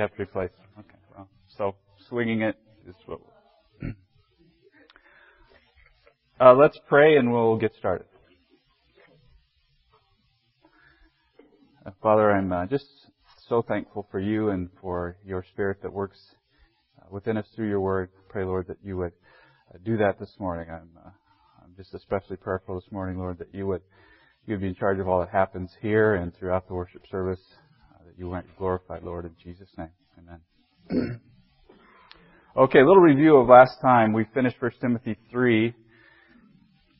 Have to replace. Okay. Well, so swinging it is what. Uh, let's pray and we'll get started. Uh, Father, I'm uh, just so thankful for you and for your Spirit that works uh, within us through your Word. Pray, Lord, that you would uh, do that this morning. I'm, I'm just especially prayerful this morning, Lord, that you would you would be in charge of all that happens here and throughout the worship service. You be glorified, Lord, in Jesus' name. Amen. okay, a little review of last time. We finished 1 Timothy 3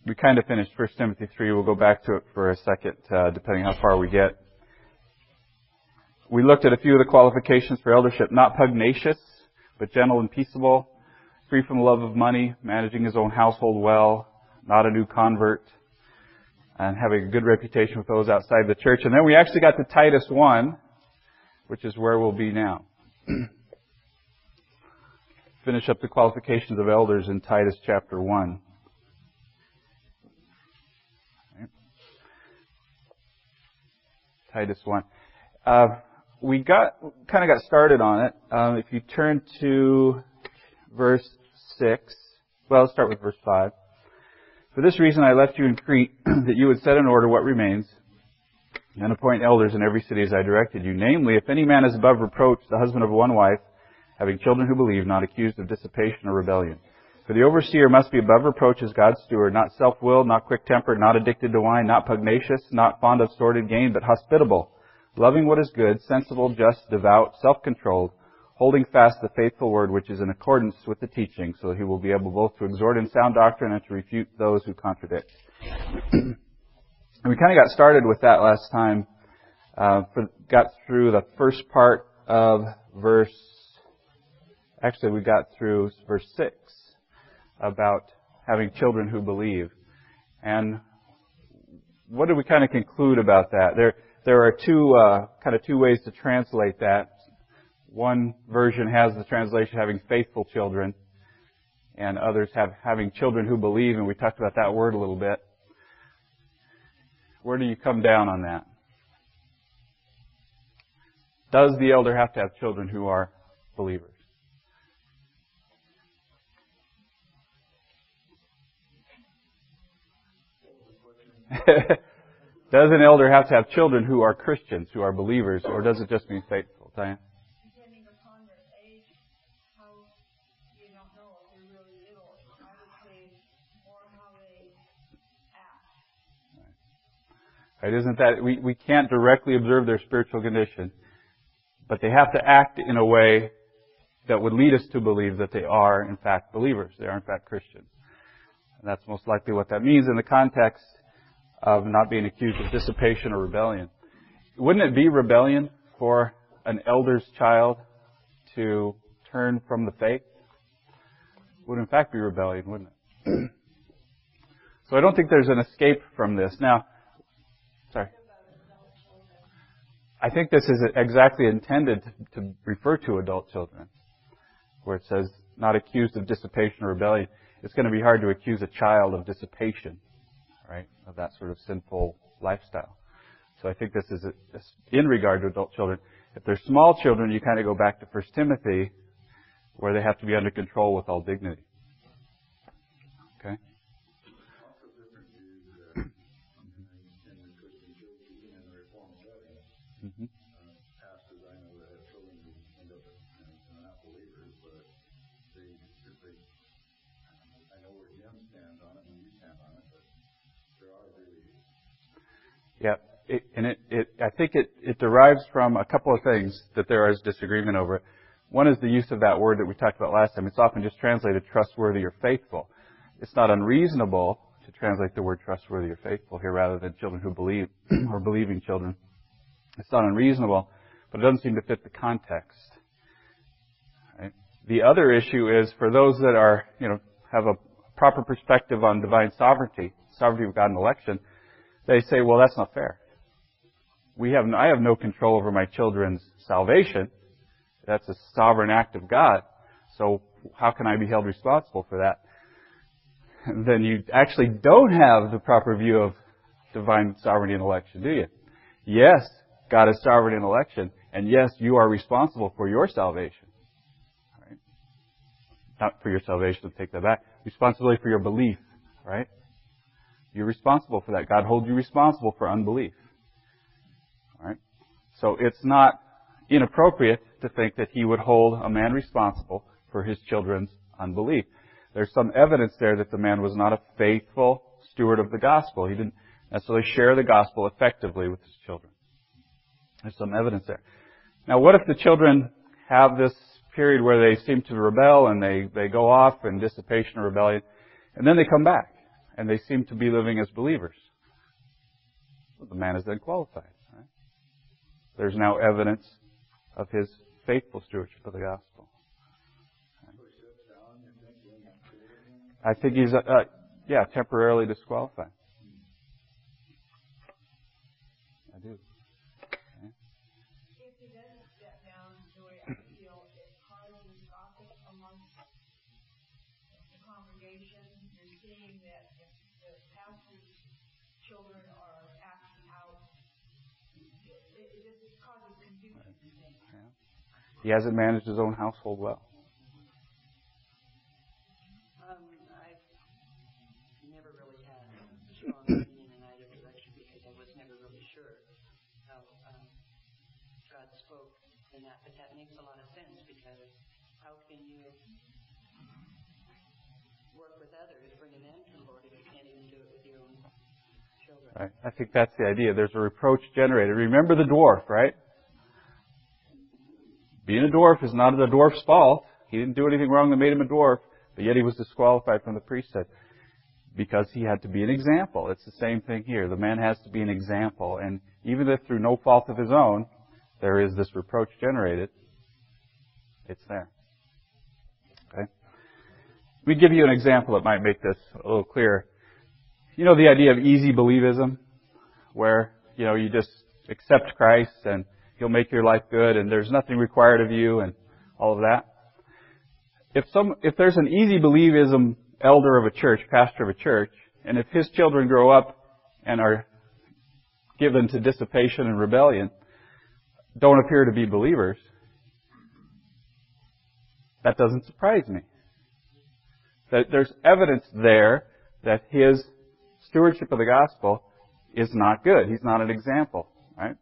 we kind of finished 1 Timothy 3. We'll go back to it for a second, uh, depending how far we get. We looked at a few of the qualifications for eldership. Not pugnacious, but gentle and peaceable. Free from the love of money, managing his own household well, not a new convert, and having a good reputation with those outside the church. And then we actually got to Titus 1, which is where we'll be now. Finish up the qualifications of elders in Titus chapter 1. Titus 1. Uh, we got kind of got started on it. Um, if you turn to verse 6, well, let's start with verse 5. For this reason I left you in Crete, that you would set in order what remains, and appoint elders in every city as I directed you. Namely, if any man is above reproach, the husband of one wife, having children who believe, not accused of dissipation or rebellion. For the overseer must be above reproach as God's steward, not self-willed, not quick-tempered, not addicted to wine, not pugnacious, not fond of sordid gain, but hospitable, loving what is good, sensible, just, devout, self-controlled, holding fast the faithful word which is in accordance with the teaching, so that he will be able both to exhort in sound doctrine and to refute those who contradict. and we kind of got started with that last time. Uh, for, got through the first part of verse. Actually, we got through verse six about having children who believe. And what do we kind of conclude about that? There, there are two, uh, kind of two ways to translate that. One version has the translation having faithful children, and others have having children who believe, and we talked about that word a little bit. Where do you come down on that? Does the elder have to have children who are believers? does an elder have to have children who are Christians, who are believers, or does it just mean faithful? Diane? Right, isn't that we, we can't directly observe their spiritual condition, but they have to act in a way that would lead us to believe that they are in fact believers. They are in fact Christians. And that's most likely what that means in the context of not being accused of dissipation or rebellion. Wouldn't it be rebellion for an elder's child to turn from the faith? Would in fact be rebellion, wouldn't it? so I don't think there's an escape from this. Now, sorry. I think this is exactly intended to, to refer to adult children, where it says not accused of dissipation or rebellion. It's going to be hard to accuse a child of dissipation right? Of that sort of sinful lifestyle. So I think this is a, in regard to adult children. If they're small children, you kind of go back to 1 Timothy, where they have to be under control with all dignity. Okay? Mm-hmm. Yeah, it, and it, it, I think it, it derives from a couple of things that there is disagreement over. One is the use of that word that we talked about last time. It's often just translated trustworthy or faithful. It's not unreasonable to translate the word trustworthy or faithful here rather than children who believe or believing children. It's not unreasonable, but it doesn't seem to fit the context. Right? The other issue is for those that are, you know, have a proper perspective on divine sovereignty, sovereignty of God and election, they say, well, that's not fair. We have, I have no control over my children's salvation. That's a sovereign act of God. So how can I be held responsible for that? then you actually don't have the proper view of divine sovereignty and election, do you? Yes, God is sovereign in election, and yes, you are responsible for your salvation. Right? Not for your salvation, take that back. Responsibility for your belief, right? You're responsible for that. God holds you responsible for unbelief. Right? So it's not inappropriate to think that he would hold a man responsible for his children's unbelief. There's some evidence there that the man was not a faithful steward of the gospel. He didn't necessarily share the gospel effectively with his children. There's some evidence there. Now, what if the children have this period where they seem to rebel and they, they go off in dissipation or rebellion, and then they come back and they seem to be living as believers? Well, the man is then qualified. Right? There's now evidence of his faithful stewardship of the gospel. I think he's, uh, yeah, temporarily disqualified. I do. If he does step down, the way I feel, it causes gossip amongst the congregation. You're seeing that if the pastor's children are acting out, it, it just causes confusion, I think. He hasn't managed his own household well. Um, I've never really had a strong opinion in either direction because I was never really sure how um, God spoke in that. But that makes a lot of sense because how can you work with others, bring them to the Lord if you can't even do it with your own children? Right? I think that's the idea. There's a reproach generated. Remember the dwarf, right? Being a dwarf is not the dwarf's fault. He didn't do anything wrong that made him a dwarf, but yet he was disqualified from the priesthood because he had to be an example. It's the same thing here. The man has to be an example, and even if through no fault of his own, there is this reproach generated, it's there. Okay? Let me give you an example that might make this a little clearer. You know the idea of easy believism, where you know you just accept Christ and He'll make your life good, and there's nothing required of you, and all of that. If some, if there's an easy believism elder of a church, pastor of a church, and if his children grow up and are given to dissipation and rebellion, don't appear to be believers, that doesn't surprise me. That there's evidence there that his stewardship of the gospel is not good. He's not an example, right?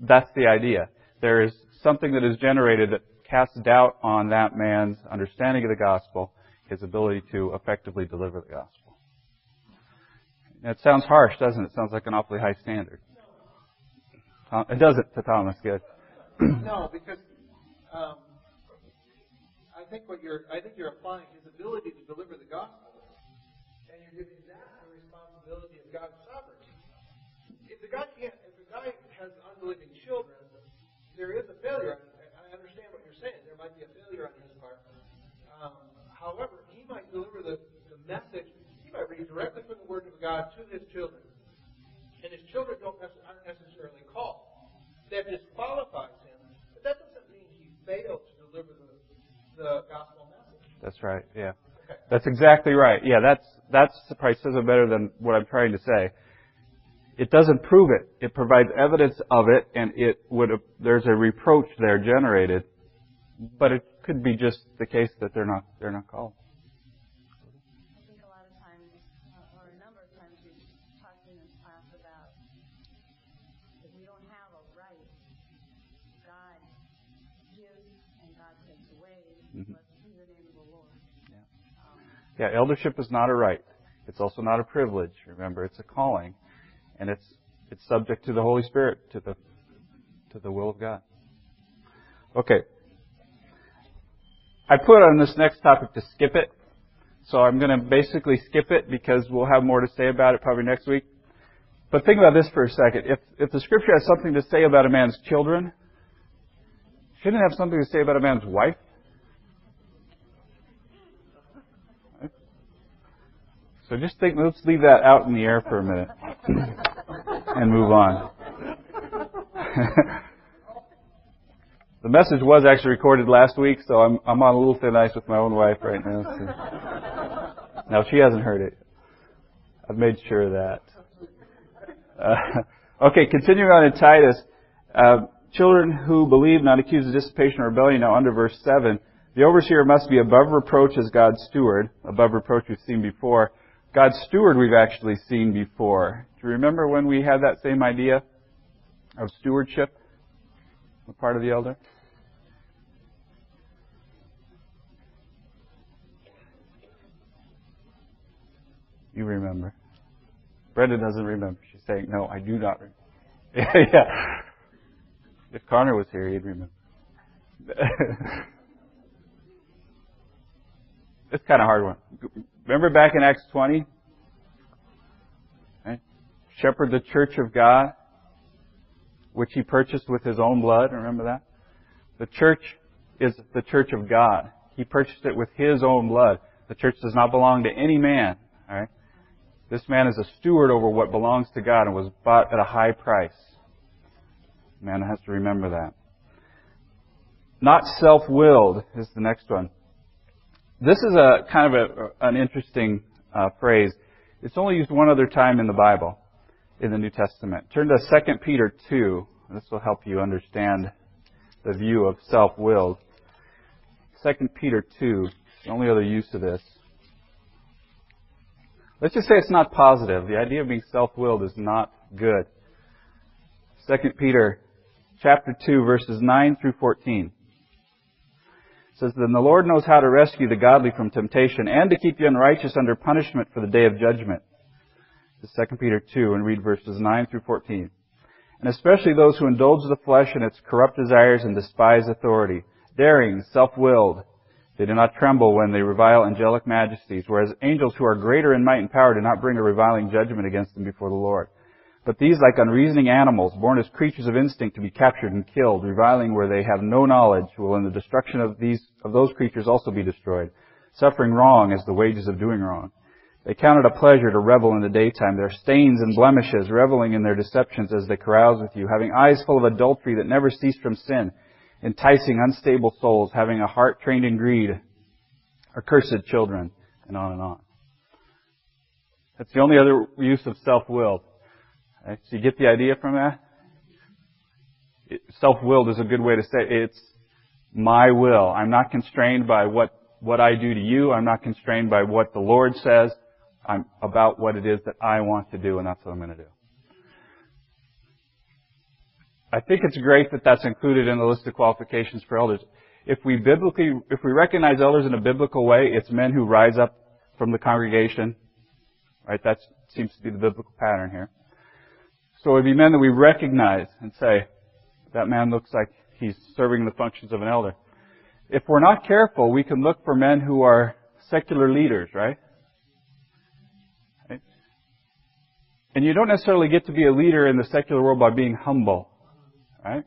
That's the idea. There is something that is generated that casts doubt on that man's understanding of the gospel, his ability to effectively deliver the gospel. It sounds harsh, doesn't it? It sounds like an awfully high standard. It doesn't to Thomas. Good. No, because um, I think what you're I think you're applying his ability to deliver the gospel, and you're giving that the responsibility of God's sovereignty. If the God can't, guy has unbelieving children, there is a failure. I understand what you're saying. There might be a failure on his part. Um, however, he might deliver the, the message. He might read directly from the Word of God to his children, and his children don't aren't necessarily called. That disqualifies him, but that doesn't mean he failed to deliver the, the gospel message. That's right. Yeah. Okay. That's exactly right. Yeah, that's that's probably says it better than what I'm trying to say. It doesn't prove it. It provides evidence of it, and it would there's a reproach there generated, but it could be just the case that they're not they're not called. I think a lot of times, uh, or a number of times, we've talked in this class about that we don't have a right. God gives and God takes away. Mhm. Blessed be the name of the Lord. Yeah. Um, Yeah, eldership is not a right. It's also not a privilege. Remember, it's a calling, and it's it's subject to the Holy Spirit, to the to the will of God. Okay. I put on this next topic to skip it, so I'm going to basically skip it because we'll have more to say about it probably next week. But think about this for a second. If if the Scripture has something to say about a man's children, shouldn't it have something to say about a man's wife. So just think, let's leave that out in the air for a minute and move on. the message was actually recorded last week, so I'm, I'm on a little thin ice with my own wife right now. So. Now she hasn't heard it. I've made sure of that. Uh, okay, continuing on in Titus. Uh, children who believe not accused of dissipation or rebellion. Now under verse 7, the overseer must be above reproach as God's steward. Above reproach we've seen before. God's steward we've actually seen before. Do you remember when we had that same idea of stewardship? The part of the elder? You remember. Brenda doesn't remember. She's saying, no, I do not remember. yeah. If Connor was here, he'd remember. it's kind of hard one. Remember back in Acts 20? Right? Shepherd the church of God, which he purchased with his own blood. Remember that? The church is the church of God. He purchased it with his own blood. The church does not belong to any man. All right? This man is a steward over what belongs to God and was bought at a high price. Man has to remember that. Not self-willed is the next one. This is a kind of a, an interesting uh, phrase. It's only used one other time in the Bible, in the New Testament. Turn to 2 Peter 2. This will help you understand the view of self-willed. 2 Peter 2, the only other use of this. Let's just say it's not positive. The idea of being self-willed is not good. 2 Peter chapter 2 verses 9 through 14 says, Then the Lord knows how to rescue the godly from temptation and to keep the unrighteous under punishment for the day of judgment. This is 2 Peter 2 and read verses 9 through 14. And especially those who indulge the flesh in its corrupt desires and despise authority, daring, self-willed, they do not tremble when they revile angelic majesties, whereas angels who are greater in might and power do not bring a reviling judgment against them before the Lord. But these, like unreasoning animals, born as creatures of instinct to be captured and killed, reviling where they have no knowledge, will in the destruction of these, of those creatures also be destroyed, suffering wrong as the wages of doing wrong. They count it a pleasure to revel in the daytime, their stains and blemishes, reveling in their deceptions as they carouse with you, having eyes full of adultery that never cease from sin, enticing unstable souls, having a heart trained in greed, accursed children, and on and on. That's the only other use of self-will. Right? So you get the idea from that? Self-willed is a good way to say it. it's my will. I'm not constrained by what, what I do to you. I'm not constrained by what the Lord says. I'm about what it is that I want to do, and that's what I'm going to do. I think it's great that that's included in the list of qualifications for elders. If we biblically, if we recognize elders in a biblical way, it's men who rise up from the congregation. Right? That seems to be the biblical pattern here. So it would be men that we recognize and say, that man looks like he's serving the functions of an elder. If we're not careful, we can look for men who are secular leaders, right? right? And you don't necessarily get to be a leader in the secular world by being humble. Right?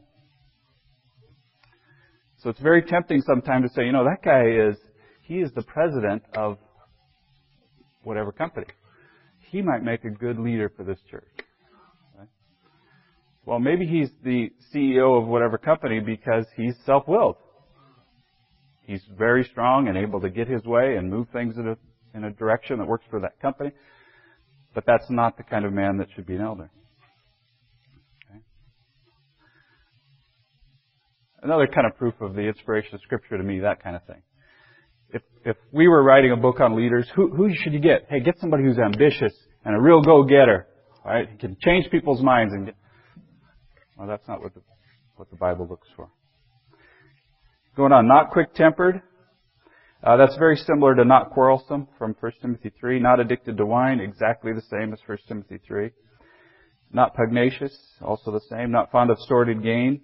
So it's very tempting sometimes to say, you know, that guy is, he is the president of whatever company. He might make a good leader for this church. Well, maybe he's the CEO of whatever company because he's self-willed. He's very strong and able to get his way and move things in a, in a direction that works for that company. But that's not the kind of man that should be an elder. another kind of proof of the inspiration of Scripture to me, that kind of thing. If, if we were writing a book on leaders, who, who should you get? Hey, get somebody who's ambitious and a real go-getter, right? He can change people's minds and get, well, that's not what the, what the Bible looks for. Going on, not quick-tempered. Uh, that's very similar to not quarrelsome from 1 Timothy 3. Not addicted to wine, exactly the same as 1 Timothy 3. Not pugnacious, also the same. Not fond of sordid gain.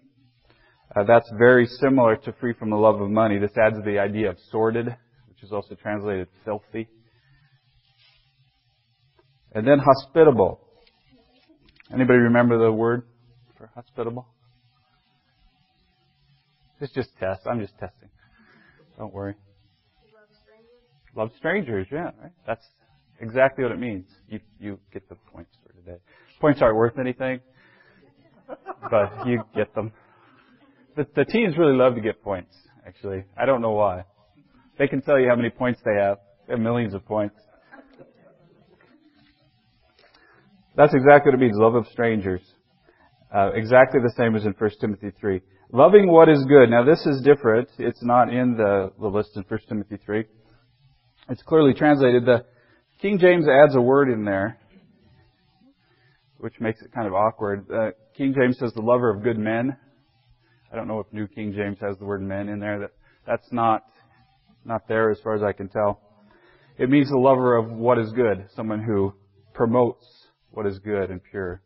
Uh, that's very similar to free from the love of money. This adds the idea of sordid, which is also translated filthy. And then hospitable. Anybody remember the word for hospitable? It's just test. I'm just testing. Don't worry. Love strangers. Love strangers, yeah, right? That's exactly what it means. You you get the points for today. Points aren't worth anything, but you get them. The, the teens really love to get points. Actually, I don't know why. They can tell you how many points they have. They have millions of points. That's exactly what it means. Love of strangers. Uh, exactly the same as in 1 Timothy 3. Loving what is good. Now this is different. It's not in the, the list in 1 Timothy 3. It's clearly translated. The King James adds a word in there, which makes it kind of awkward. Uh, King James says the lover of good men. I don't know if New King James has the word men in there. That that's not not there as far as I can tell. It means the lover of what is good, someone who promotes what is good and pure.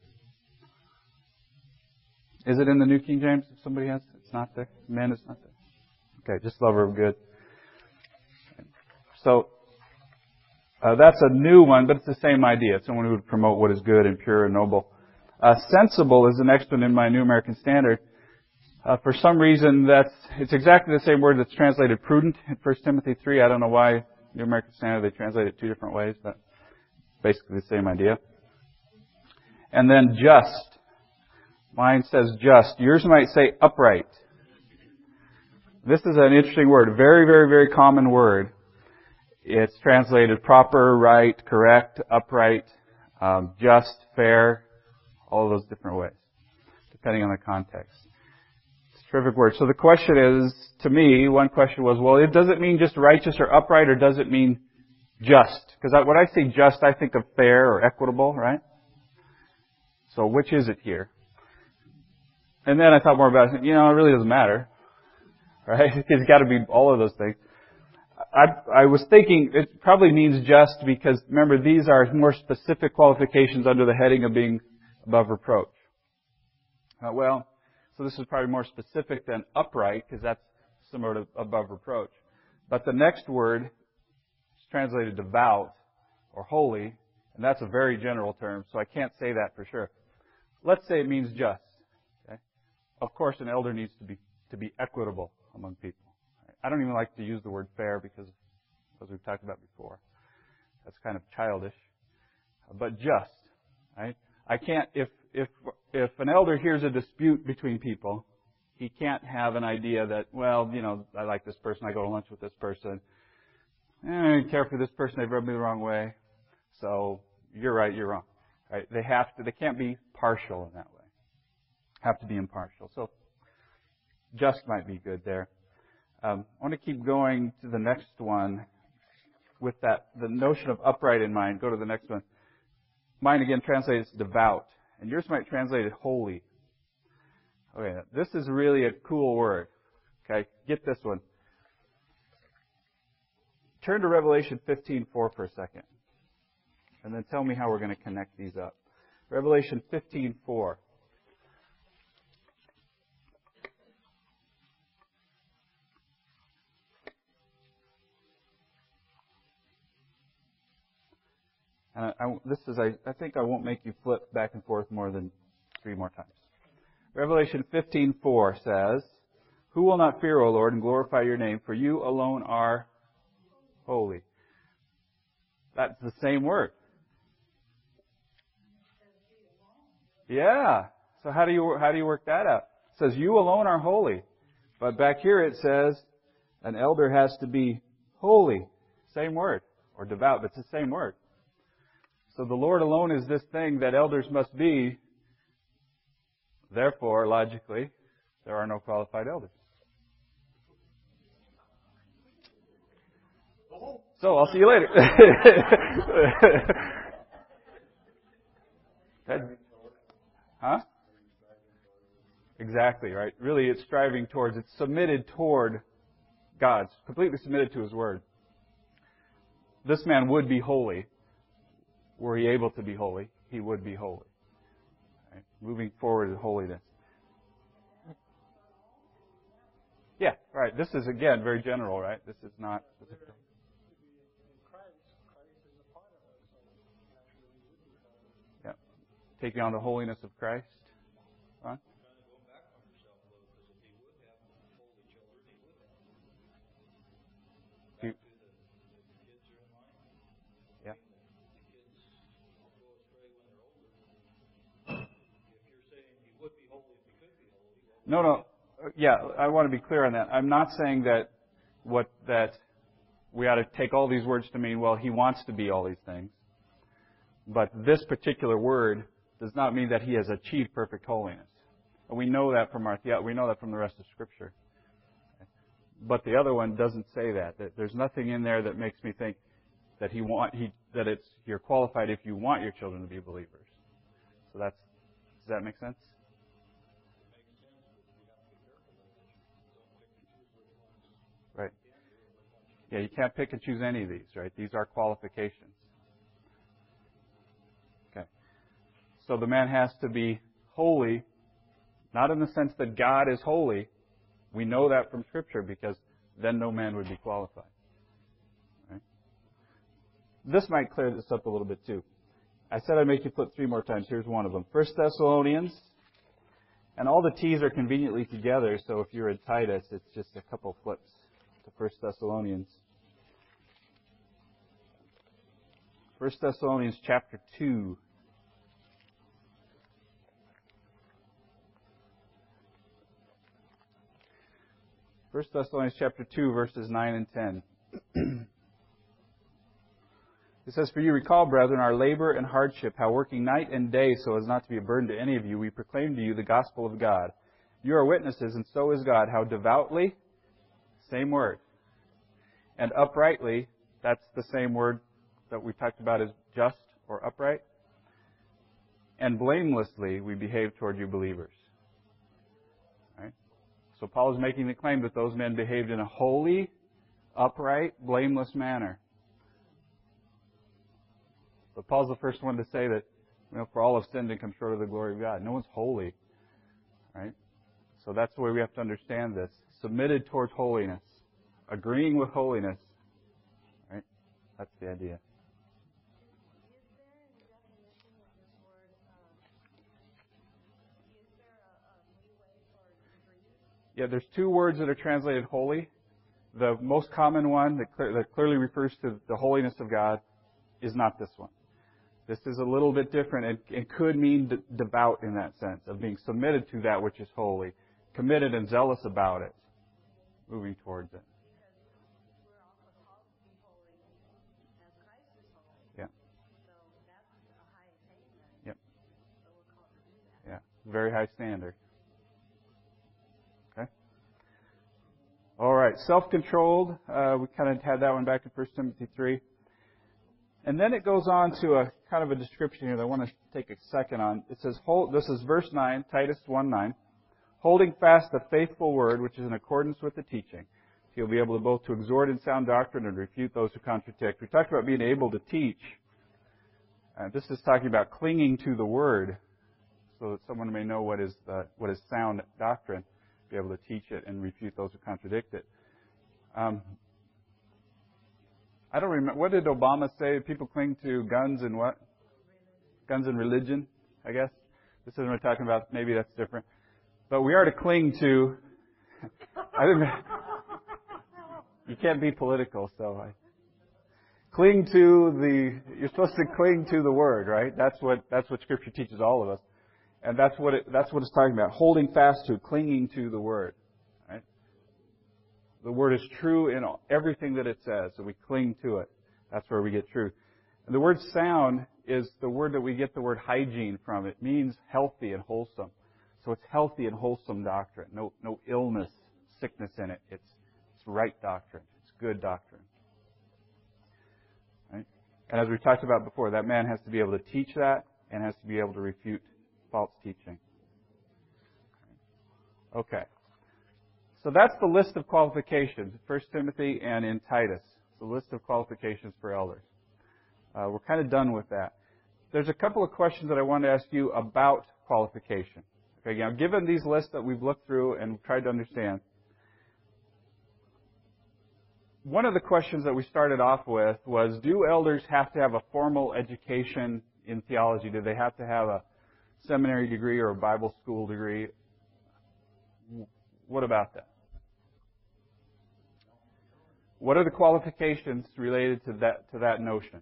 Is it in the New King James? If somebody has, it's not there. Men is not there. Okay, just lover of good. So uh, that's a new one, but it's the same idea. It's someone who would promote what is good and pure and noble. Uh, sensible is the next one in my New American Standard. Uh, for some reason, that's it's exactly the same word that's translated prudent in 1 Timothy 3. I don't know why New American Standard they translate it two different ways, but basically the same idea. And then just. Mine says just. Yours might say upright. This is an interesting word. Very, very, very common word. It's translated proper, right, correct, upright, um, just, fair, all those different ways, depending on the context. It's a terrific word. So the question is, to me, one question was, well, it does it mean just righteous or upright, or does it mean just? Because when I say just, I think of fair or equitable, right? So which is it here? And then I thought more about it. You know, it really doesn't matter, right? It's got to be all of those things. I, I was thinking it probably means just because remember these are more specific qualifications under the heading of being above reproach. Uh, well, so this is probably more specific than upright because that's similar to above reproach. But the next word is translated devout or holy, and that's a very general term, so I can't say that for sure. Let's say it means just. Of course, an elder needs to be to be equitable among people. I don't even like to use the word fair because, as we've talked about before, that's kind of childish. But just, right? I can't, if, if, if an elder hears a dispute between people, he can't have an idea that, well, you know, I like this person, I go to lunch with this person. Eh, I care for this person, they've rubbed me the wrong way. So, you're right, you're wrong. Right? They have to, they can't be partial in that way. Have to be impartial. So, just might be good there. Um, I want to keep going to the next one with that the notion of upright in mind. Go to the next one. Mine again translates devout, and yours might translate it holy. Okay, this is really a cool word. Okay, get this one. Turn to Revelation 15:4 for a second, and then tell me how we're going to connect these up. Revelation 15:4. And I, I, this is, I, I think I won't make you flip back and forth more than three more times. Revelation 15:4 says, "Who will not fear, O Lord, and glorify your name? For you alone are holy." That's the same word. Yeah. So how do you how do you work that out? It says, "You alone are holy," but back here it says, "An elder has to be holy." Same word, or devout, but it's the same word. So the Lord alone is this thing that elders must be. Therefore, logically, there are no qualified elders. So I'll see you later. huh? Exactly, right? Really, it's striving towards, it's submitted toward God's, completely submitted to His Word. This man would be holy were he able to be holy, he would be holy. Right? Moving forward in holiness. Yeah, right. This is again very general, right? This is not specific. Taking on the holiness of Christ. Huh? No, no. Yeah, I want to be clear on that. I'm not saying that what that we ought to take all these words to mean, well, he wants to be all these things. But this particular word does not mean that he has achieved perfect holiness. And we know that from our the- we know that from the rest of Scripture. But the other one doesn't say that. That there's nothing in there that makes me think that he want he that it's you're qualified if you want your children to be believers. So that's does that make sense? Right. Yeah, you can't pick and choose any of these, right? These are qualifications. Okay. So the man has to be holy, not in the sense that God is holy. We know that from Scripture because then no man would be qualified. Right? This might clear this up a little bit too. I said I'd make you flip three more times. Here's one of them. First Thessalonians. And all the T's are conveniently together, so if you're in Titus, it's just a couple flips to First Thessalonians. First Thessalonians chapter 2. First Thessalonians chapter 2, verses 9 and 10. It says, For you recall, brethren, our labor and hardship, how working night and day so as not to be a burden to any of you, we proclaim to you the gospel of God. You are witnesses, and so is God, how devoutly, same word, and uprightly, that's the same word that we talked about as just or upright, and blamelessly we behave toward you believers. Right? So Paul is making the claim that those men behaved in a holy, upright, blameless manner. But Paul's the first one to say that, you know, for all have sinned and come short of the glory of God. No one's holy. Right? So that's the way we have to understand this. Submitted towards holiness. Agreeing with holiness. Right? That's the idea. Yeah, there's two words that are translated holy. The most common one that, clear, that clearly refers to the holiness of God is not this one. This is a little bit different and, and could mean de- devout in that sense of being submitted to that which is holy, committed and zealous about it, moving towards it. We're also called to be holy as Christ is holy. Yeah. So that's a high attainment. Yep. So we're called to do that. Yeah, very high standard. Okay. All right, self-controlled. Uh, we kind of had that one back in 1 Timothy 3. And then it goes on to a kind of a description here that I want to take a second on. It says, hold, this is verse 9, Titus 1 9. Holding fast the faithful word, which is in accordance with the teaching. So You'll be able to both to exhort in sound doctrine and refute those who contradict. We talked about being able to teach. Uh, this is talking about clinging to the word, so that someone may know what is the, what is sound doctrine, be able to teach it and refute those who contradict it. Um, I don't remember. What did Obama say? People cling to guns and what? Guns and religion, I guess. This isn't what we're talking about. Maybe that's different. But we are to cling to. I didn't. You can't be political, so I. Cling to the. You're supposed to cling to the word, right? That's what that's what Scripture teaches all of us, and that's what it, that's what it's talking about. Holding fast to, clinging to the word. Right? The word is true in everything that it says, so we cling to it. That's where we get truth. And the word sound is the word that we get the word hygiene from. It means healthy and wholesome. So it's healthy and wholesome doctrine. No, no illness, sickness in it. It's, it's right doctrine. It's good doctrine. Right? And as we talked about before, that man has to be able to teach that and has to be able to refute false teaching. Okay. So that's the list of qualifications, 1 Timothy and in Titus. The list of qualifications for elders. Uh, we're kind of done with that. There's a couple of questions that I want to ask you about qualification. Okay, now given these lists that we've looked through and tried to understand, one of the questions that we started off with was, do elders have to have a formal education in theology? Do they have to have a seminary degree or a Bible school degree? What about that? What are the qualifications related to that to that notion?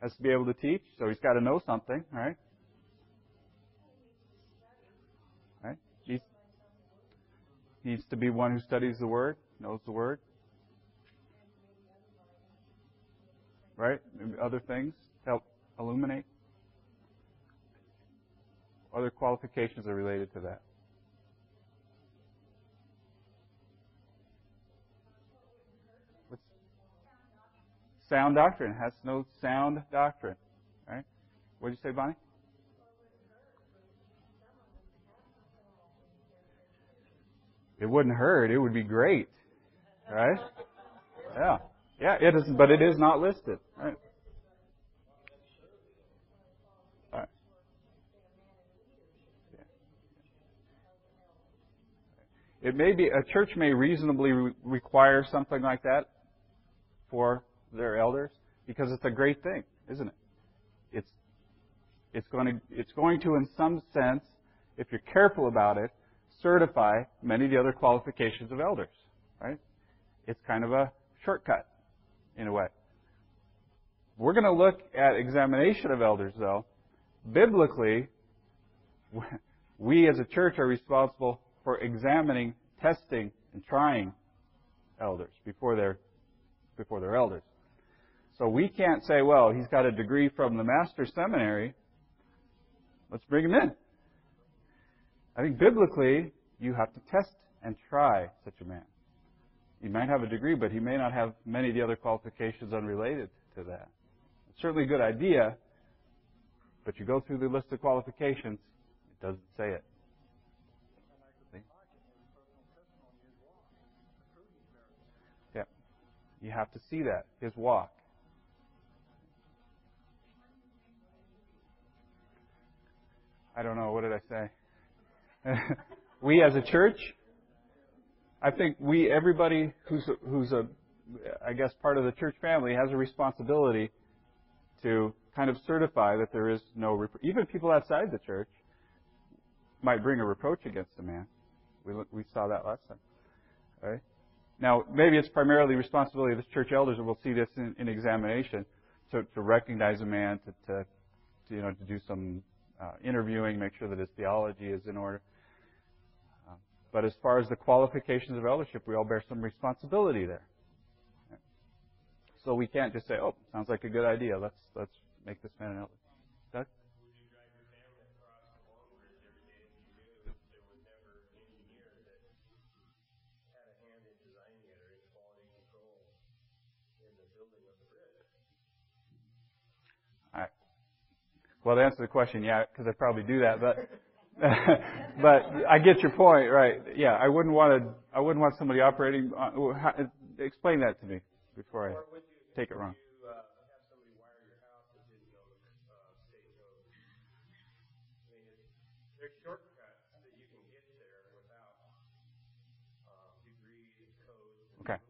Has to be able to teach, so he's got to know something, right? Needs, needs to be one who studies the Word, knows the Word. Right? Maybe other things help illuminate. Other qualifications are related to that. What's sound doctrine has no sound doctrine. Right? What did you say, Bonnie? It wouldn't hurt. It would be great. Right? Yeah. Yeah, it is, but it is not listed. Right. It may be, a church may reasonably re- require something like that for their elders because it's a great thing, isn't it? It's, it's going to, it's going to, in some sense, if you're careful about it, certify many of the other qualifications of elders, right? It's kind of a shortcut in a way. We're going to look at examination of elders, though. Biblically, we as a church are responsible for examining, testing, and trying elders before they're before they're elders. So we can't say, well, he's got a degree from the master seminary. Let's bring him in. I think biblically, you have to test and try such a man. He might have a degree, but he may not have many of the other qualifications unrelated to that. It's certainly a good idea, but you go through the list of qualifications, it doesn't say it. See? Yeah. You have to see that, his walk. I don't know, what did I say? we as a church, I think we, everybody who's a, who's a, I guess part of the church family has a responsibility to kind of certify that there is no, repro- even people outside the church might bring a reproach against a man. We, we saw that last time. Right? Now, maybe it's primarily responsibility of the church elders, and we'll see this in, in examination, to, to recognize a man, to, to, to, you know, to do some uh, interviewing, make sure that his theology is in order. Um, but as far as the qualifications of eldership, we all bear some responsibility there. So we can't just say, "Oh, sounds like a good idea. Let's let's make this man an elder." Doug? Alright. Well, to answer the question, yeah, because I probably do that, but but I get your point, right? Yeah, I wouldn't want to. I wouldn't want somebody operating. Uh, On, how, explain that to me before I take it wrong. Okay.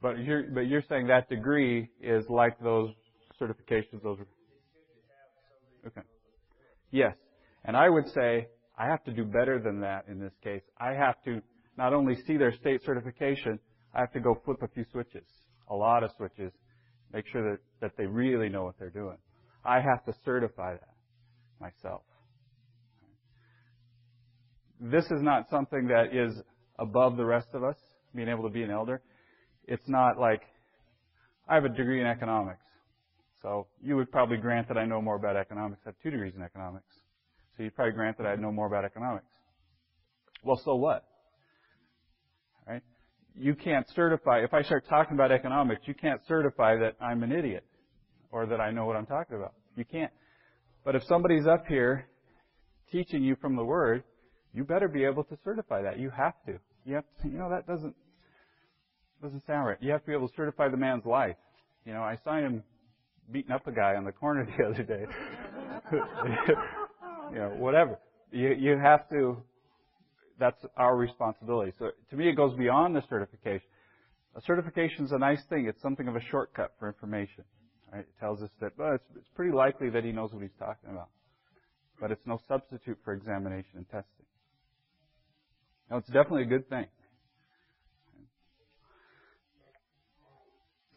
But you're but you're saying that degree is like those certifications. Those. Okay. Yes, and I would say I have to do better than that in this case. I have to not only see their state certification, I have to go flip a few switches, a lot of switches, make sure that, that they really know what they're doing. I have to certify that myself. This is not something that is above the rest of us, being able to be an elder. It's not like, I have a degree in economics. So you would probably grant that I know more about economics. I have two degrees in economics. So you'd probably grant that I know more about economics. Well, so what? Right? You can't certify, if I start talking about economics, you can't certify that I'm an idiot or that I know what I'm talking about. You can't. But if somebody's up here teaching you from the Word, you better be able to certify that. You have to. You have to, you know, that doesn't, doesn't sound right. You have to be able to certify the man's life. You know, I saw him beating up a guy on the corner the other day. you know, whatever. You, you have to, that's our responsibility. So to me, it goes beyond the certification. A certification is a nice thing. It's something of a shortcut for information. Right? It tells us that, well, it's, it's pretty likely that he knows what he's talking about. But it's no substitute for examination and testing. Now, it's definitely a good thing.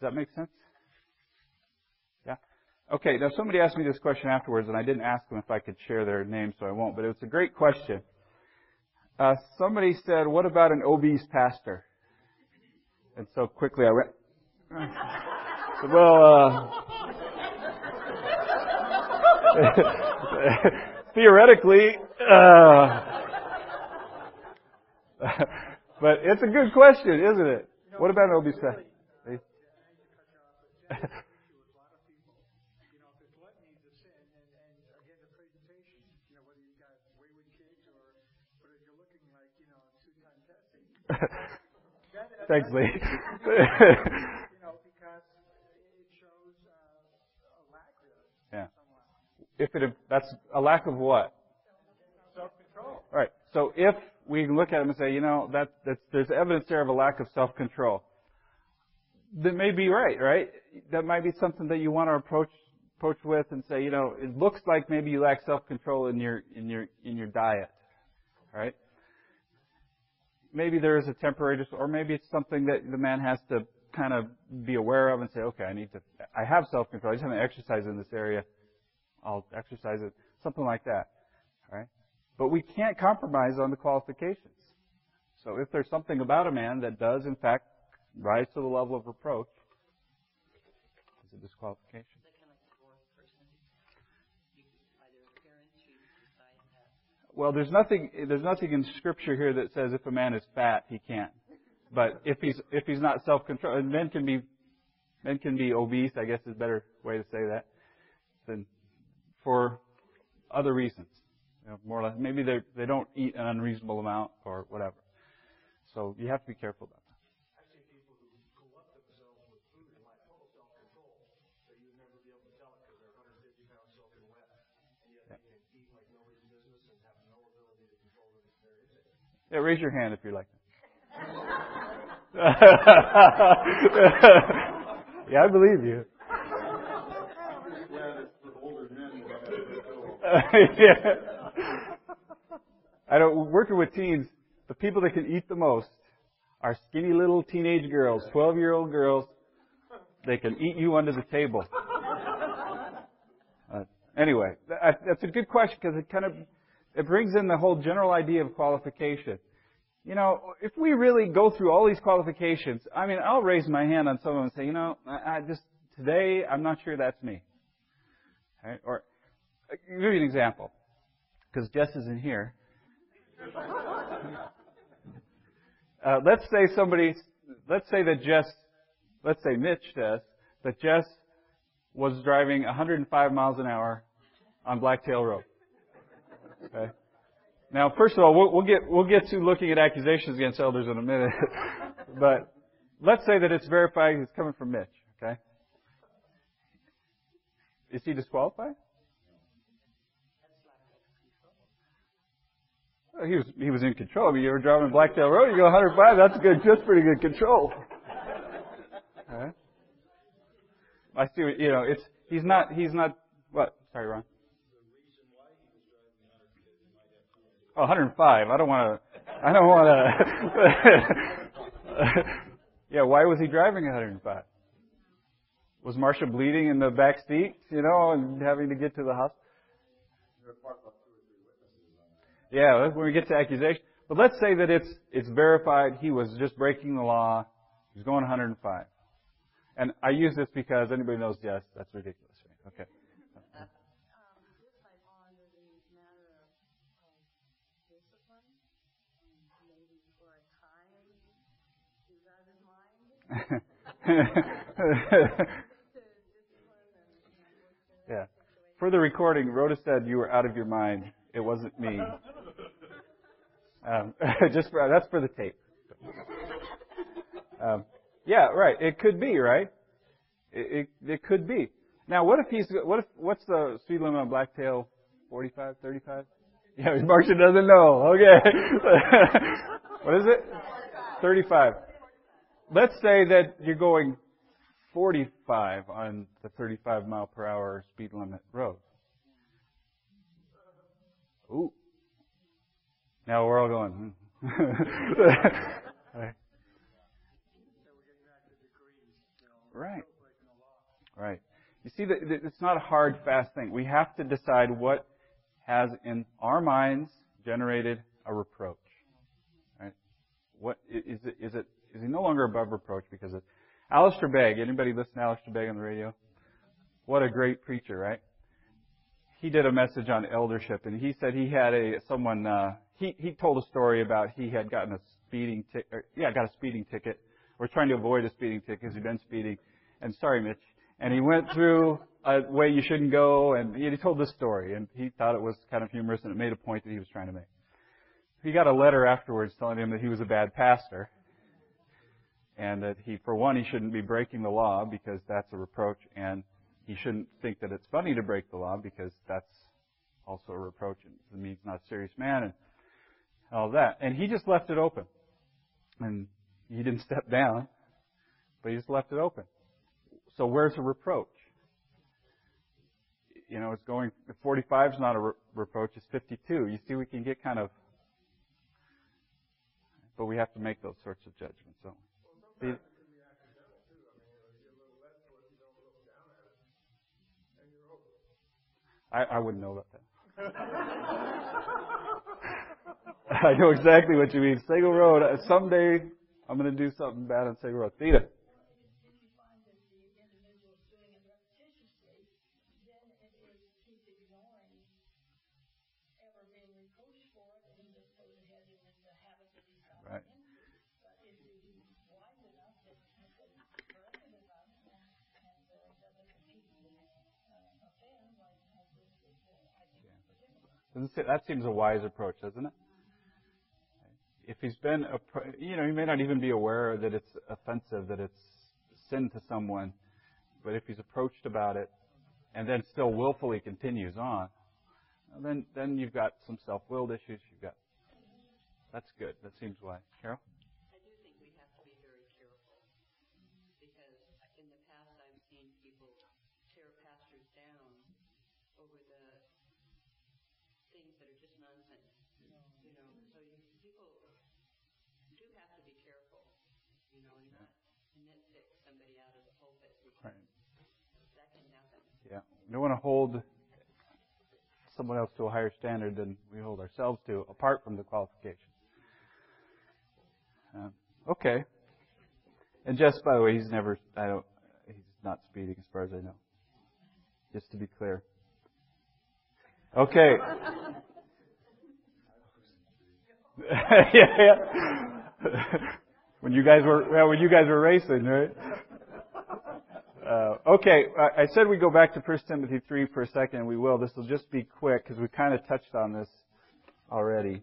Does that make sense? Okay, now somebody asked me this question afterwards, and I didn't ask them if I could share their name, so I won't, but it was a great question. Uh, somebody said, "What about an obese pastor?" And so quickly I went. well, uh, theoretically, uh, but it's a good question, isn't it? What about an obese pastor? Thanks, Lee. you know, because it shows uh, a lack Lee. yeah. If it that's a lack of what? Self-control. Right. So if we look at them and say, you know, that that's, there's evidence there of a lack of self-control, that may be right, right? That might be something that you want to approach approach with and say, you know, it looks like maybe you lack self-control in your in your in your diet, right? Maybe there is a temporary, dis- or maybe it's something that the man has to kind of be aware of and say, okay, I need to, I have self-control. I just haven't exercised in this area. I'll exercise it. Something like that, right? But we can't compromise on the qualifications. So if there's something about a man that does, in fact, rise to the level of reproach, it's a disqualification. Is that kind of like a fourth person? You, either a parent who decide that. Well, there's nothing there's nothing in Scripture here that says if a man is fat he can't. But if he's if he's not self-control, and men can be men can be obese. I guess is a better way to say that than for other reasons. You know, more or less, maybe they they don't eat an unreasonable amount or whatever. So you have to be careful about that. Yeah, raise your hand if you're like that. yeah, I believe you. yeah. I don't working with teens. The people that can eat the most are skinny little teenage girls, twelve-year-old girls. They can eat you under the table. Uh, anyway, that, that's a good question because it kind of it brings in the whole general idea of qualification. You know, if we really go through all these qualifications, I mean, I'll raise my hand on someone and say, you know, I, I just today I'm not sure that's me. Right? Or I'll give you an example, because Jess isn't here. Uh, let's say somebody, let's say that Jess, let's say Mitch says that Jess was driving 105 miles an hour on Blacktail Road. Okay. Now, first of all, we'll, we'll get we'll get to looking at accusations against elders in a minute, but let's say that it's verified it's coming from Mitch. Okay. Is he disqualified? He was he was in control. I mean, you were driving Blacktail Road, you go 105. That's good. That's pretty good control. Okay. I see. What, you know, it's he's not he's not what? Sorry, Ron. Oh, 105. I don't want to. I don't want to. yeah, why was he driving 105? Was Marsha bleeding in the back seat, you know, and having to get to the hospital? Yeah, when we get to accusation. But let's say that it's it's verified he was just breaking the law. He was going 105. And I use this because anybody knows yes, that's ridiculous, right? Okay. Um, this might fall under the matter of, of discipline, um, maybe for a time, he's out of his mind. to discipline and, and work through yeah. For the recording, Rhoda said you were out of your mind. It wasn't me. Um, just for, that's for the tape. Um, yeah, right. It could be, right? It, it, it could be. Now, what if he's, what if, what's the speed limit on Blacktail? 45, 35? Yeah, Marcia doesn't know. Okay. what is it? 35. Let's say that you're going 45 on the 35 mile per hour speed limit road. Ooh. Now we're all going. hmm. Right. Right. Right. You see, it's not a hard, fast thing. We have to decide what has in our minds generated a reproach. Right? What is it? Is it? Is he no longer above reproach because of Alistair Begg? Anybody listen to Alistair Begg on the radio? What a great preacher, right? He did a message on eldership, and he said he had a someone. Uh, he he told a story about he had gotten a speeding ticket. Yeah, got a speeding ticket. We're trying to avoid a speeding ticket because he'd been speeding. And sorry, Mitch. And he went through a way you shouldn't go, and he told this story, and he thought it was kind of humorous, and it made a point that he was trying to make. He got a letter afterwards telling him that he was a bad pastor, and that he, for one, he shouldn't be breaking the law because that's a reproach, and he shouldn't think that it's funny to break the law because that's also a reproach, and it means not a serious man, and all that. And he just left it open, and he didn't step down, but he just left it open. So where's the reproach? You know, it's going, 45 is not a re- reproach, it's 52. You see, we can get kind of, but we have to make those sorts of judgments, don't we? See, I, I wouldn't know about that. I know exactly what you mean. Sago Road, uh, someday I'm going to do something bad on Sago Road. Theta. If you find that the individual is doing it repetitiously, then it is he's ignoring ever being reproached for it and just goes ahead and it's a habit that he's gotten Right. into. But if he's wise enough that he can correct it enough and, and uh, doesn't repeat the uh, offense, like, like this is, uh, I think it's forgivable. Doesn't say- That seems a wise approach, doesn't it? If he's been, you know, he may not even be aware that it's offensive, that it's sin to someone, but if he's approached about it and then still willfully continues on, then then you've got some self-willed issues. You've got that's good. That seems wise. Carol. I do think we have to be very careful because in the past I've seen people tear pastors down over the things that are just nonsense. You know, so you, people do have to be careful, you know, and not nitpick somebody out of the pulpit because that can happen. Yeah. We don't want to hold someone else to a higher standard than we hold ourselves to, apart from the qualifications. Um, okay. And just by the way, he's never. I don't. He's not speeding, as far as I know. Just to be clear. Okay. yeah, yeah. when you guys were well, when you guys were racing, right? Uh, okay, I said we go back to 1 Timothy 3 for a second, and we will. This will just be quick because we kind of touched on this already.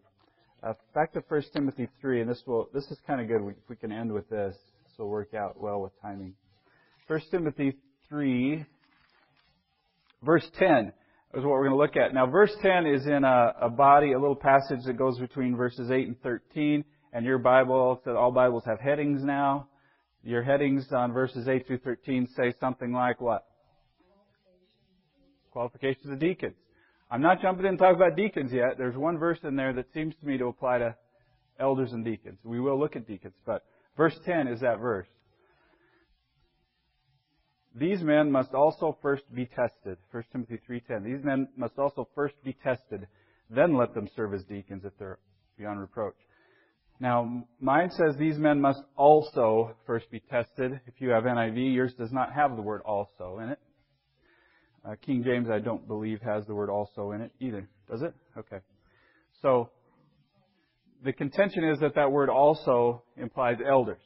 Uh, back to 1 Timothy 3, and this will this is kind of good. We, we can end with this, this will work out well with timing. 1 Timothy 3, verse 10 is what we're going to look at. Now, verse 10 is in a, a body, a little passage that goes between verses 8 and 13, and your Bible, so all Bibles have headings now. Your headings on verses 8 through 13 say something like what? Qualifications of deacons. I'm not jumping in and talking about deacons yet. There's one verse in there that seems to me to apply to elders and deacons. We will look at deacons, but verse 10 is that verse. These men must also first be tested. 1 Timothy 3:10. These men must also first be tested, then let them serve as deacons if they're beyond reproach. Now, mine says these men must also first be tested. If you have NIV, yours does not have the word also in it. Uh, King James, I don't believe, has the word also in it either. Does it? Okay. So, the contention is that that word also implies elders.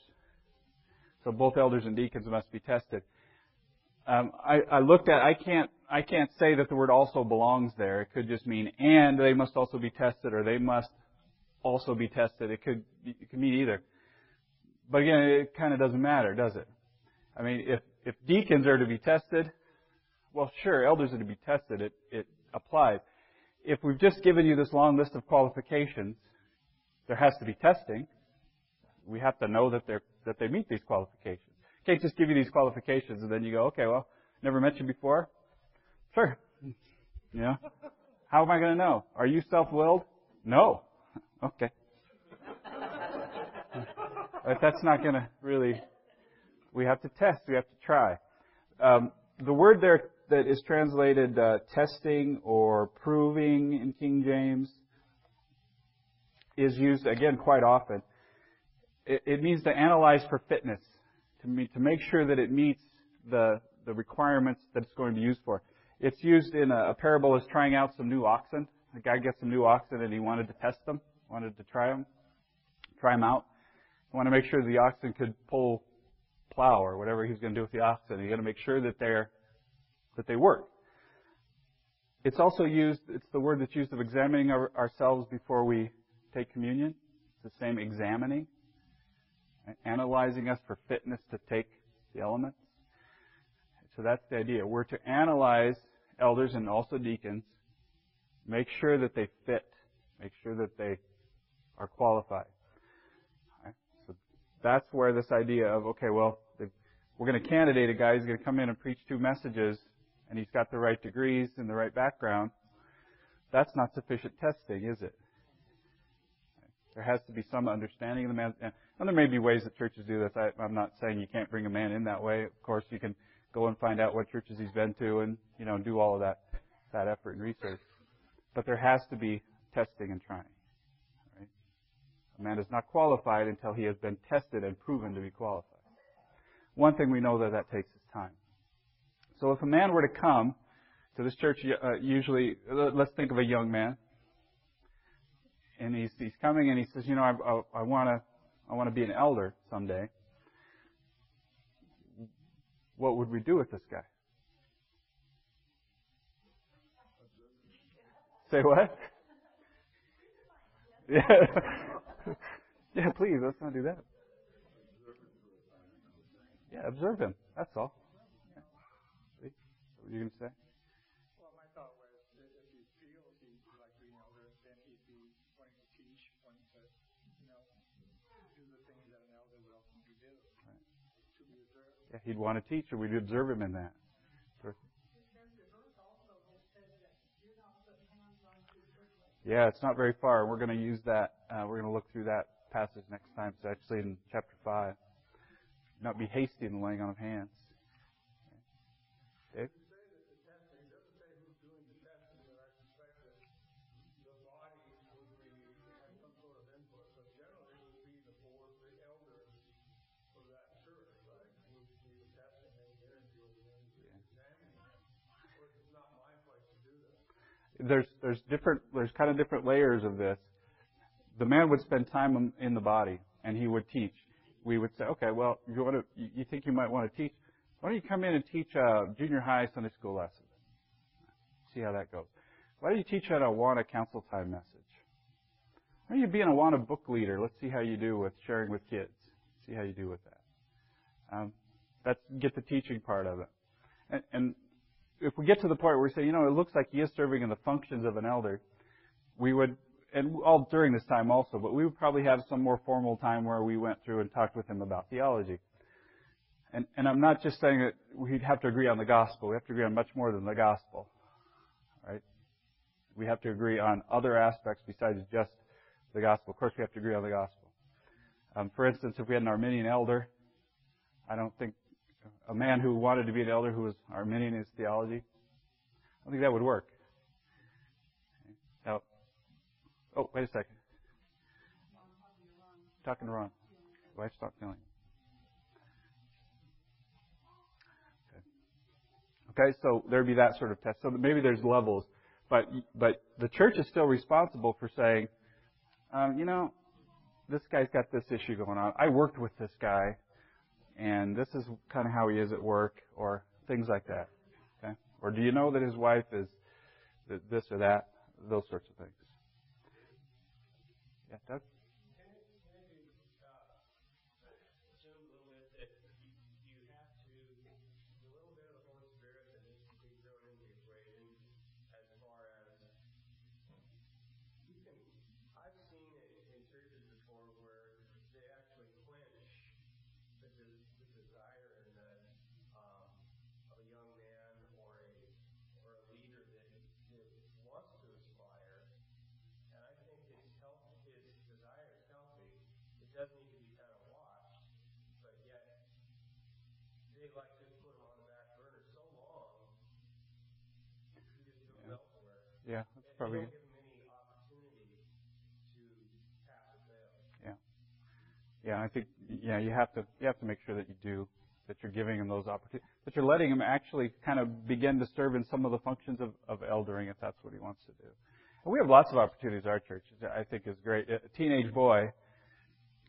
So both elders and deacons must be tested. Um, I, I looked at. I can't. I can't say that the word also belongs there. It could just mean and they must also be tested, or they must also be tested. It could. It could mean either. But again, it kind of doesn't matter, does it? I mean, if if deacons are to be tested, well, sure, elders are to be tested. It it applies. If we've just given you this long list of qualifications, there has to be testing. We have to know that they are that they meet these qualifications. Can't just give you these qualifications and then you go, okay, well, never mentioned before. Sure. Know, how am I going to know? Are you self-willed? No. Okay. But that's not going to really. We have to test. We have to try. Um, the word there that is translated uh, testing or proving in King James is used again quite often. it, it means to analyze for fitness, to, to make sure that it meets the, the requirements that it's going to be used for. It's used in a, a parable as trying out some new oxen. A guy gets some new oxen and he wanted to test them, wanted to try them, try them out. He wanted to make sure the oxen could pull plow or whatever he's going to do with the oxen. He's got to make sure that they're that they work. It's also used. It's the word that's used of examining our, ourselves before we take communion. It's the same examining, analyzing us for fitness to take the elements. So that's the idea. We're to analyze elders and also deacons, make sure that they fit, make sure that they are qualified. Right? So that's where this idea of, okay, well, we're going to candidate a guy who's going to come in and preach two messages, and he's got the right degrees and the right background. That's not sufficient testing, is it? There has to be some understanding of the man. And there may be ways that churches do this. I, I'm not saying you can't bring a man in that way. Of course, you can go and find out what churches he's been to and, you know, do all of that, that effort and research. But there has to be testing and trying. A man is not qualified until he has been tested and proven to be qualified. One thing we know that that takes is time. So if a man were to come to this church, uh, usually, let's think of a young man, and he's, he's coming and he says, you know, I, I, I want to, I want to be an elder someday. What would we do with this guy? Say what? Yeah. yeah, please, let's not do that. Yeah, observe him. That's all. Yeah. What were you going to say? Well, my thought was that if he feels he'd like being elder, then he'd be wanting to teach, wanting to, you know, do the things that an elder would ultimately do. Right. To be observed. Yeah, he'd want to teach, or we'd observe him in that. Yeah, it's not very far. We're going to use that. Uh, we're going to look through that passage next time. It's actually in chapter 5. Not be hasty in the laying on of hands. There's there's different there's kind of different layers of this. The man would spend time in the body and he would teach. We would say, okay, well, you want to you think you might want to teach? Why don't you come in and teach a junior high Sunday school lesson? See how that goes. Why don't you teach an Awana council time message? Why don't you be an Awana book leader? Let's see how you do with sharing with kids. See how you do with that. Um, that's get the teaching part of it. And, and if we get to the point where we say, you know, it looks like he is serving in the functions of an elder, we would, and all during this time also, but we would probably have some more formal time where we went through and talked with him about theology. And, and I'm not just saying that we'd have to agree on the gospel. We have to agree on much more than the gospel. Right? We have to agree on other aspects besides just the gospel. Of course, we have to agree on the gospel. Um, for instance, if we had an Arminian elder, I don't think a man who wanted to be an elder who was Arminian in his theology. I don't think that would work. Now, oh, wait a second. Talking to Ron. Wife's not feeling. Okay. Okay, so there'd be that sort of test. So maybe there's levels, but but the church is still responsible for saying, um, you know, this guy's got this issue going on. I worked with this guy and this is kind of how he is at work, or things like that. Okay? Or do you know that his wife is this or that? Those sorts of things. Yeah, Doug? Probably. Yeah. yeah, I think yeah, you have to you have to make sure that you do that you're giving them those opportunities, that you're letting them actually kind of begin to serve in some of the functions of, of eldering if that's what he wants to do. And we have lots of opportunities at our church. I think is great. A teenage boy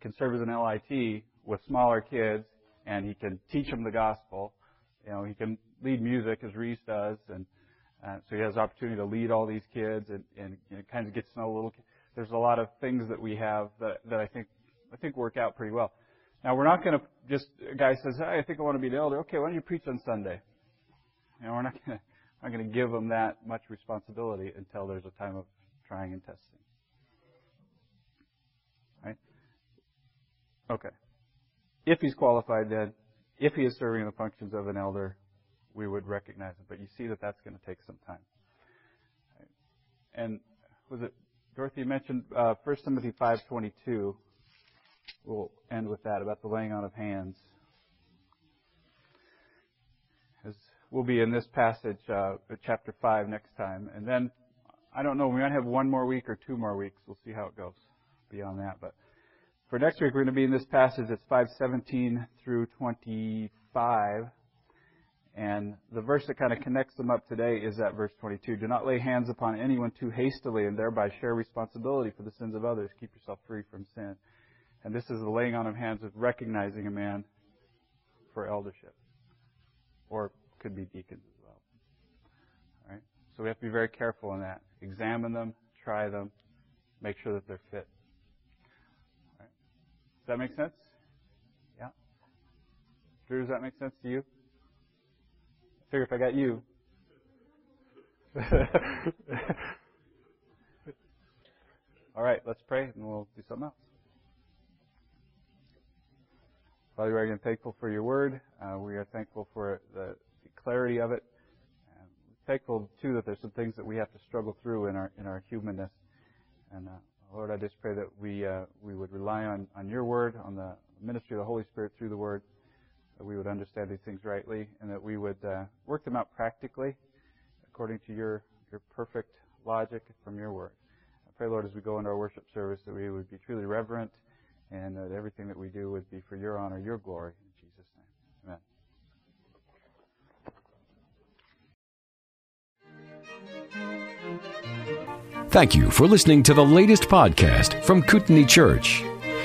can serve as an LIT with smaller kids, and he can teach them the gospel. You know, he can lead music as Reese does, and uh, so he has the opportunity to lead all these kids and, and you know, kind of get to know a little. There's a lot of things that we have that, that I think I think work out pretty well. Now we're not going to just a guy says, hey, I think I want to be an elder. Okay, why don't you preach on Sunday? You know, we're not going to not going to give them that much responsibility until there's a time of trying and testing. Right? Okay. If he's qualified, then if he is serving the functions of an elder, we would recognize it. But you see that that's going to take some time. And was it Dorothy mentioned uh, 1 Timothy 5:22? We'll end with that about the laying on of hands. As we'll be in this passage, uh, chapter 5 next time, and then I don't know. We might have one more week or two more weeks. We'll see how it goes beyond that. But for next week, we're going to be in this passage. It's 517 through 25. And the verse that kind of connects them up today is that verse 22. Do not lay hands upon anyone too hastily and thereby share responsibility for the sins of others. Keep yourself free from sin. And this is the laying on of hands of recognizing a man for eldership. Or could be deacons as well. All right? So we have to be very careful in that. Examine them, try them, make sure that they're fit. All right. Does that make sense? Yeah? Drew, does that make sense to you? Figure if I got you. All right, let's pray and we'll do something else. Father, we are again thankful for your word. Uh, we are thankful for the, the clarity of it. And thankful too that there's some things that we have to struggle through in our in our humanness. And uh, Lord, I just pray that we uh, we would rely on on your word, on the ministry of the Holy Spirit through the word, that we would understand these things rightly, and that we would uh, work them out practically according to your your perfect logic from your word. I pray, Lord, as we go into our worship service, that we would be truly reverent and that everything that we do would be for your honor, your glory. In Jesus' name. Amen. Thank you for listening to the latest podcast from Kootenai Church.